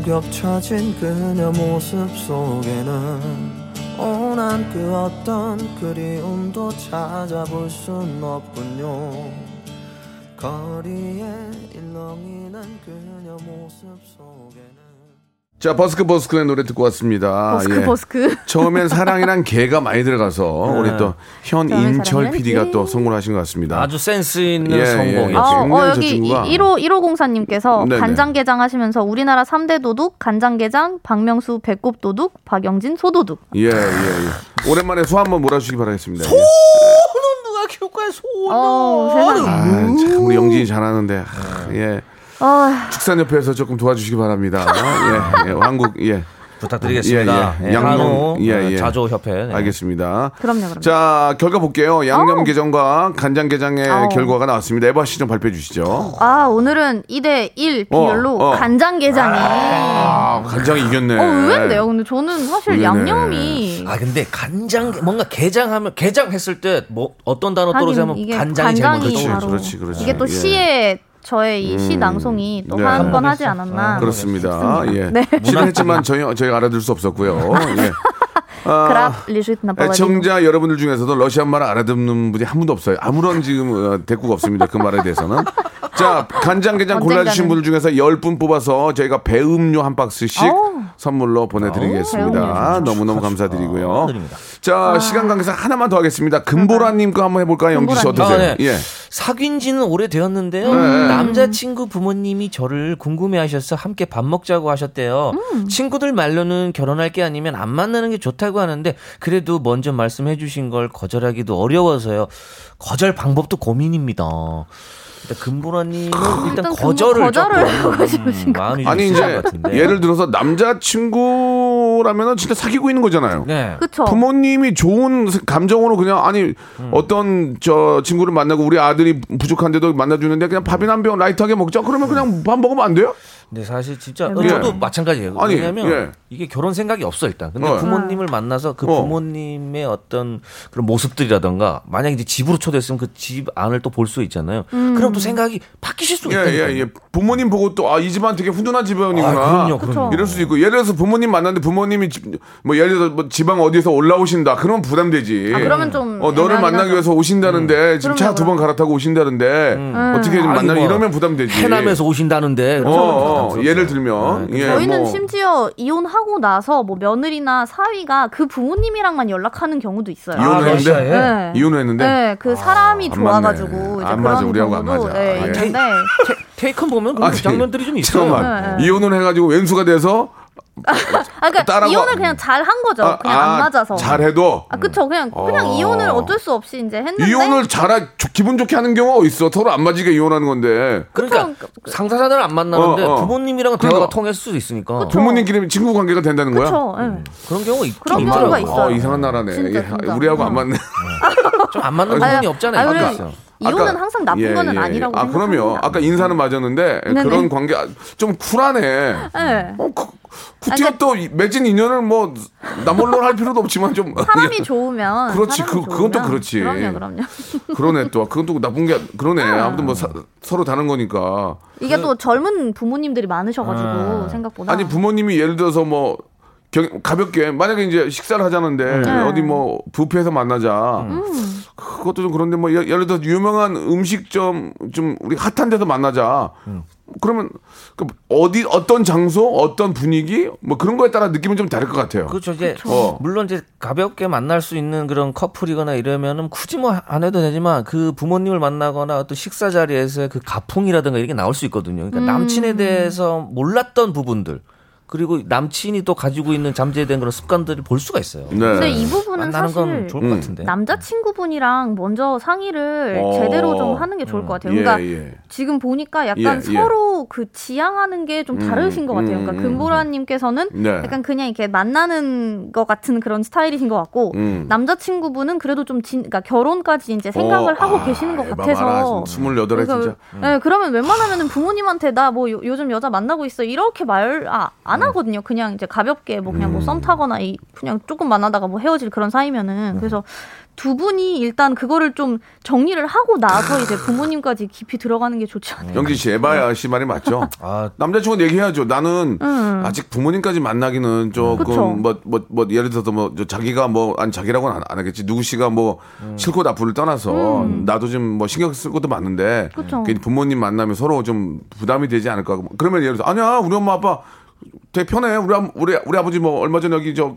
거리에 오겹쳐진 그녀 모습 속에는 오 난 그 어떤 그리움도 찾아볼 순 없군요. 거리에 일렁이는 그녀 모습 속에는
자, 버스커 버스커의 노래 듣고 왔습니다.
버스커
예.
버스커.
처음엔 사랑이란 게가 많이 들어가서 우리 또 현인철 PD가
개.
또 성공을 하신 것 같습니다.
아주 센스 있는
예,
성공이었죠.
예.
아, 어,
저
여기
친구가-
1호 1504님께서
네네.
간장게장 하시면서 우리나라 3대 도둑 간장게장, 박명수 배꼽 도둑, 박영진 소도둑.
예, 예, 예. 오랜만에 소 한번 몰아주시기 바라겠습니다. 소!
누가 키울까요? 소.
어, 세상에.
아, 참 우리 영진이 잘하는데. 아, 예.
아,
축산협회에서 조금 도와주시기 바랍니다. 예, 예. 한국 예.
부탁드리겠습니다.
예, 예.
예,
양념, 예, 예.
자조협회. 네.
알겠습니다.
그럼요, 그럼요.
자, 결과 볼게요. 양념 게장과 간장 게장의
아우.
결과가 나왔습니다. 에바 씨 좀 발표해 주시죠.
아, 오늘은 2대 1 비율로
어, 어.
간장 게장이.
아, 간장이 이겼네.
어, 의외인데요. 근데 저는 사실
의외네.
양념이
아 근데 간장 뭔가 게장하면 게장 했을 때 뭐 어떤 단어
이게
간장이 제일 먼저
그렇지, 그렇지, 그렇지.
이게 또
예.
시에 저의 이 시 낭송이 또
네.
한번 하지
아,
않았나.
그렇습니다. 예.
네.
실은 했지만 저희 저희가 알아들 수 없었고요. 예. 아, 애청자 여러분들 중에서도 러시안 말을 알아듣는 분이 한 분도 없어요. 아무런 지금 어, 대꾸가 없습니다. 그 말에 대해서는. 자, 간장게장 골라주신. 분들 중에서 10분 뽑아서 저희가 배음료 한 박스씩
어우.
선물로 보내드리겠습니다.
배음료
너무너무 감사드리고요. 자, 시간 관계상 하나만 더 하겠습니다. 금보라님 거 한번 해볼까요, 영지 씨. 어떠세요?
아, 네.
예.
사귄 지는 오래되었는데요.
네.
남자친구 부모님이 저를 궁금해하셔서 함께 밥 먹자고 하셨대요. 친구들 말로는 결혼할 게 아니면 안 만나는 게 좋다고 하는데 그래도 먼저 말씀해 주신 걸 거절하기도 어려워서요. 거절 방법도 고민입니다. 일단 금보라님은 일단,
일단
거절을
거절을
조금,
하고 싶으신 것
마음이
아니,
좀
이제
있을 것 같은데.
예를 들어서 남자친구 라면은 진짜 사귀고 있는 거잖아요.
네.
그쵸.
부모님이 좋은 감정으로 그냥 아니
음.
어떤 저 친구를 만나고 우리 아들이 부족한데도 만나주는데 그냥 밥이나 한 병 라이트하게 먹자 그러면 그냥 밥 먹으면 안 돼요?
근데 사실 진짜
예.
저도 마찬가지예요.
아니,
왜냐면
예.
이게 결혼 생각이 없어 일단. 근데
어.
부모님을 만나서 그
어.
부모님의 어떤 그런 모습들이라던가 만약 이제 집으로 초대했으면 그 집 안을 또 볼 수 있잖아요. 그럼 또 생각이 바뀌실 수 있다니까.
예예 예, 부모님 보고 또 아 이 집안 되게 훈훈한 집안이구나.
아, 그럼요, 그럼요.
이럴 수도 있고 예를 들어서 부모님 만났는데 부모님이 집, 뭐 예를 들어 뭐 지방 어디에서 올라오신다 그러면 부담되지.
아, 그러면 좀
어 너를 만나기
하죠.
위해서 오신다는데 지금 차 두 번. 갈아타고 오신다는데 어떻게 좀
아니,
만나
뭐
이러면 부담되지.
해남에서 오신다는데
어, 어. 예를 들면
네,
예,
저희는
뭐.
심지어 이혼하 고 나서 뭐 며느리나 사위가 그 부모님이랑만 연락하는 경우도 있어요.
아,
이혼을 했는데
러시아에?
네.
이혼을 했는데
네, 그 사람이
안
좋아가지고. 이제
안
그런
맞아, 우리하고 안
경우도
맞아.
네,
아, 예.
있는데
테, 테이큰 보면 그런
아니,
장면들이 좀 있어요.
잠깐만
네.
이혼을 해가지고 왼수가 돼서
아, 그러니까
딸하고-
이혼을 그냥 잘 한 거죠.
아,
그냥
아,
안 맞아서.
잘해도
아, 그쵸. 그냥 그냥
어.
이혼을 어쩔 수 없이 이제 했는데.
이혼을 잘하 조- 기분 좋게 하는 경우가 있어 서로 안 맞으게 이혼하는 건데
그러니까 상사자들 안 만나는데
어, 어.
부모님이랑은
그러니까.
대화가 통할 수도 있으니까
부모님끼리 친구 관계가 된다는 거야?
그쵸. 예.
그런 경우가 있,
그런
좀
경우가. 있어요.
어, 이상한 나라네.
진짜,
예,
진짜.
우리하고 안
어.
맞네.
좀 안 맞는
아니,
부분이 없잖아요.
아니,
있어요.
이혼은
아까-
항상 나쁜
예,
거는
예, 예.
아니라고
아,
생각합니다.
그럼요. 아까 인사는 맞았는데
네네.
그런 관계 좀 쿨하네.
네.
어, 그, 굳이 또 이- 맺은 인연을 뭐 나몰로 할 필요도 없지만 좀
사람이 좋으면.
그렇지.
사람이
그- 그건 또. 그렇지.
그럼요, 그럼요.
그러네 또 그건 또 나쁜 게 그러네. 아무튼 뭐 사- 서로 다른 거니까.
이게 또 젊은 부모님들이 많으셔가지고
아.
생각보다.
아니 부모님이 예를 들어서 뭐 경- 가볍게 만약에 이제 식사를 하자는데
네.
어디 뭐 뷔페에서 만나자.
음.
그것도 좀 그런데 뭐 예- 예를 들어 유명한 음식점 좀 우리 핫한 데서 만나자. 그러면 그 어디 어떤 장소 어떤 분위기 뭐 그런 거에 따라 느낌은 좀 다를 것 같아요.
그렇죠. 이제
어.
물론 이제 가볍게 만날 수 있는 그런 커플이거나 이러면은 굳이 뭐 안 해도 되지만 그 부모님을 만나거나 어떤 식사 자리에서 그 가풍이라든가 이런 게 나올 수 있거든요. 그러니까
음.
남친에 대해서 몰랐던 부분들 그리고 남친이 또 가지고 있는 잠재된 그런 습관들을 볼 수가 있어요.
네.
근데 이 부분은
만나는 건
사실
좋을 것 같은데.
남자친구분이랑 먼저 상의를
어.
제대로 좀 하는 게 좋을 것 같아요.
예,
그러니까
예.
지금 보니까 약간
예, 예.
서로 그 지향하는 게 좀 다르신 것 같아요. 그러니까
음, 음,
금보라님께서는
네.
약간 그냥 이렇게 만나는 것 같은 그런 스타일이신 것 같고
음.
남자친구분은 그래도 좀 진, 그러니까 결혼까지 이제 생각을
어,
하고
아,
계시는 것 같아서.
스물여덟에
그래서,
진짜.
네, 그러면 웬만하면은 부모님한테 나 뭐 요즘 여자 만나고 있어 이렇게 말 아,
음.
안 하거든요. 그냥 이제 가볍게 뭐 그냥 뭐 썸 타거나 이 그냥 조금 만나다가 뭐 헤어질 그런 사이면은
음.
그래서 두 분이 일단 그거를 좀 정리를 하고 나서 이제 부모님까지 깊이 들어가는 게 좋지 않아요.
영진 씨, 에바야 씨 말이 맞죠?
아,
남자친구는 얘기해야죠. 나는
음.
아직 부모님까지 만나기는
그쵸.
조금 뭐뭐 뭐 예를 들어서 뭐저 자기가 뭐 아니 자기라고는 안, 안 하겠지. 누구 씨가 뭐 싫고 나쁘를 떠나서 나도 좀 뭐 신경 쓸 것도 많은데
음. 그쵸.
괜히 부모님 만나면 서로 좀 부담이 되지 않을까. 그러면 예를 들어서 아니야 우리 엄마 아빠 되게 편해. 우리 아, 우리 우리 아버지 뭐 얼마 전에 여기 저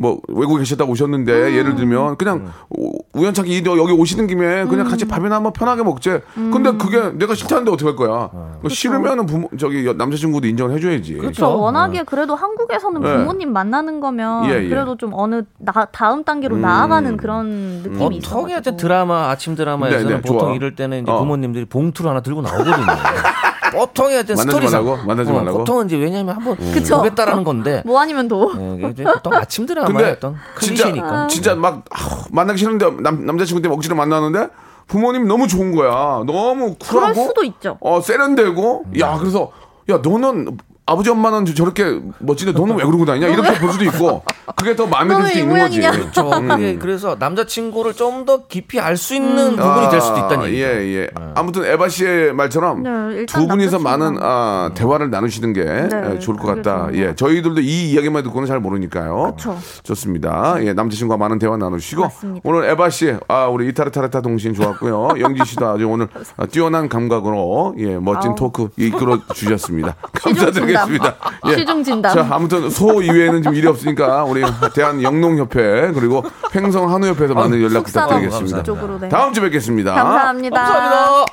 뭐 외국에 계셨다고 오셨는데
음.
예를 들면 그냥 우- 우연찮게 이- 여기 오시는 김에 그냥 같이
음.
밥이나 한번 편하게 먹지. 근데 그게 내가 싫다는데 어떻게 할 거야? 뭐 싫으면은 부모 저기 여- 남자친구도 인정을 해줘야지.
그렇죠. 워낙에 그래도 한국에서는
네.
부모님 만나는 거면
예, 예.
그래도 좀 어느 나, 다음 단계로
음.
나아가는 그런 느낌이 있어.
보통 이제 드라마 아침 드라마에서는
네, 네,
보통
좋아.
이럴 때는 이제
어.
부모님들이 봉투를 하나 들고 나오거든요. 보통 이제
만나지
스토리상
말라고? 만나지
어,
말라고?
보통은 이제 왜냐하면 한번
그쵸.
보겠다라는 건데
뭐 아니면 도.
예, 이제 보통 아침 드라마의
근데
어떤
진짜
클리셰니까.
진짜 막 아우, 만나기 싫은데 남, 남자친구 때문에 억지로 만나는데 부모님 너무 좋은 거야. 너무 쿨하고
그럴 수도 있죠.
어 세련되고 야 그래서 야 너는 아버지 엄마는 저렇게 멋진데 너는 왜 그러고 다니냐 이렇게 볼 수도 있고 그게 더 마음에
들이
있는 거지.
그렇죠. 그게 그래서 남자친구를 좀 더 깊이 알 수 있는 부분이 될 수도 있다는 얘기죠.
예, 예. 아무튼 에바 씨의 말처럼
네,
두 분이서 많은 아, 대화를 나누시는 게
네,
예, 좋을 것 같다. 예, 저희들도 이 이야기만 듣고는 잘 모르니까요.
그쵸.
좋습니다. 예, 남자친구와 많은 대화 나누시고
맞습니다.
오늘 에바 씨, 아 우리 이타르타르타 동신 좋았고요. 영지 씨도 아주 오늘 아, 뛰어난 감각으로 예, 멋진
아우.
토크 이끌어 주셨습니다.
시중
감사드리겠습니다. 예.
진담. 시중 진담.
자, 아무튼 소 이외에는 지금 일이 없으니까 우리 대한 영농협회 그리고 횡성 한우협회에서 많은 연락 부탁드리겠습니다.
쪽으로 네.
다음 주에 뵙겠습니다.
감사합니다.
감사합니다.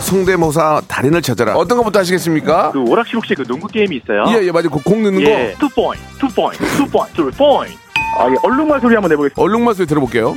성대모사 달인을 찾아라. 어떤 것부터 하시겠습니까?
그 오락실 혹시 그 농구 게임이 있어요?
예, 예, 맞아요. 그 공 넣는
예. two point, two point, two point, two point. 아, 예, 얼룩말 소리 한번 내보겠습니다.
거. 얼룩말 소리 들어볼게요.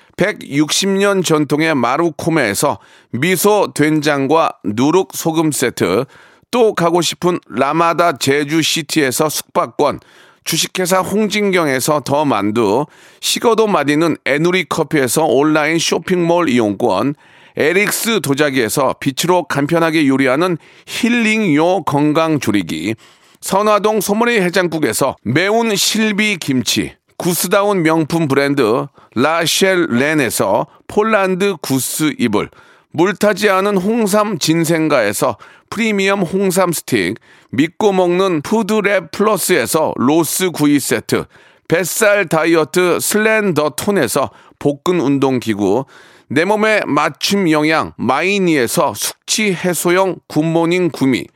160년 전통의 마루코메에서 미소 된장과 누룩 소금 세트, 또 가고 싶은 라마다 제주시티에서 숙박권, 주식회사 홍진경에서 더 만두, 식어도 맛있는 에누리 커피에서 온라인 쇼핑몰 이용권, 에릭스 도자기에서 빛으로 간편하게 요리하는 힐링요 건강조리기, 선화동 소머리 해장국에서 매운 실비 김치, 구스다운 명품 브랜드 라셸 렌에서 폴란드 구스 이불, 물타지 않은 홍삼 진생가에서 프리미엄 홍삼 스틱, 믿고 먹는 푸드랩 플러스에서 로스 구이 세트, 뱃살 다이어트 슬렌더 톤에서 복근 운동 기구, 내 몸에 맞춤 영양 마이니에서 숙취 해소용 굿모닝 구미,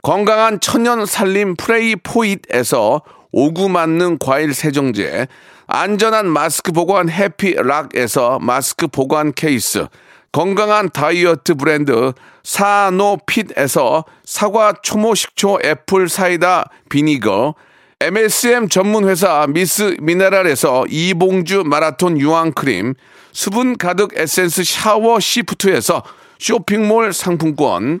건강한 천연 살림 프레이 포잇에서 오구 맞는 과일 세정제, 안전한 마스크 보관 해피락에서 마스크 보관 케이스, 건강한 다이어트 브랜드 사노핏에서 사과 초모 식초 apple cider vinegar, MSM 전문 회사 미스 미네랄에서 이봉주 마라톤 유황 크림, 수분 가득 에센스 샤워 시프트에서 쇼핑몰 상품권,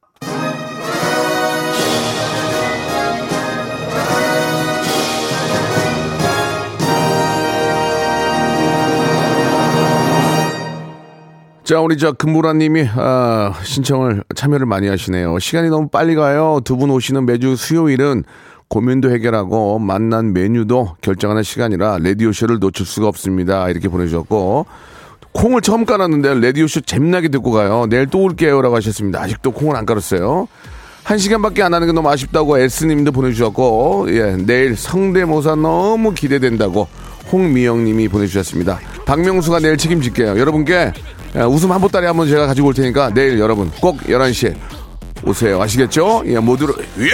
자, 우리 저 금보라 님이 아, 신청을 참여를 많이 하시네요. 시간이 너무 빨리 가요. 두 분 오시는 매주 수요일은 고민도 해결하고 만난 메뉴도 결정하는 시간이라 라디오 쇼를 놓칠 수가 없습니다. 이렇게 보내주셨고 콩을 처음 깔았는데 라디오 쇼 재미나게 듣고 가요. 내일 또 올게요라고 하셨습니다. 아직도 콩을 안 깔았어요. 한 시간밖에 안 하는 게 너무 아쉽다고 S님도 보내주셨고 예 내일 성대모사 너무 기대된다고 홍미영님이 보내주셨습니다. 박명수가 내일 책임질게요. 여러분께 예, 웃음 한 보따리 한번 제가 가지고 올 테니까 내일 여러분 꼭 11시에 오세요. 아시겠죠? 예, 모두를 예!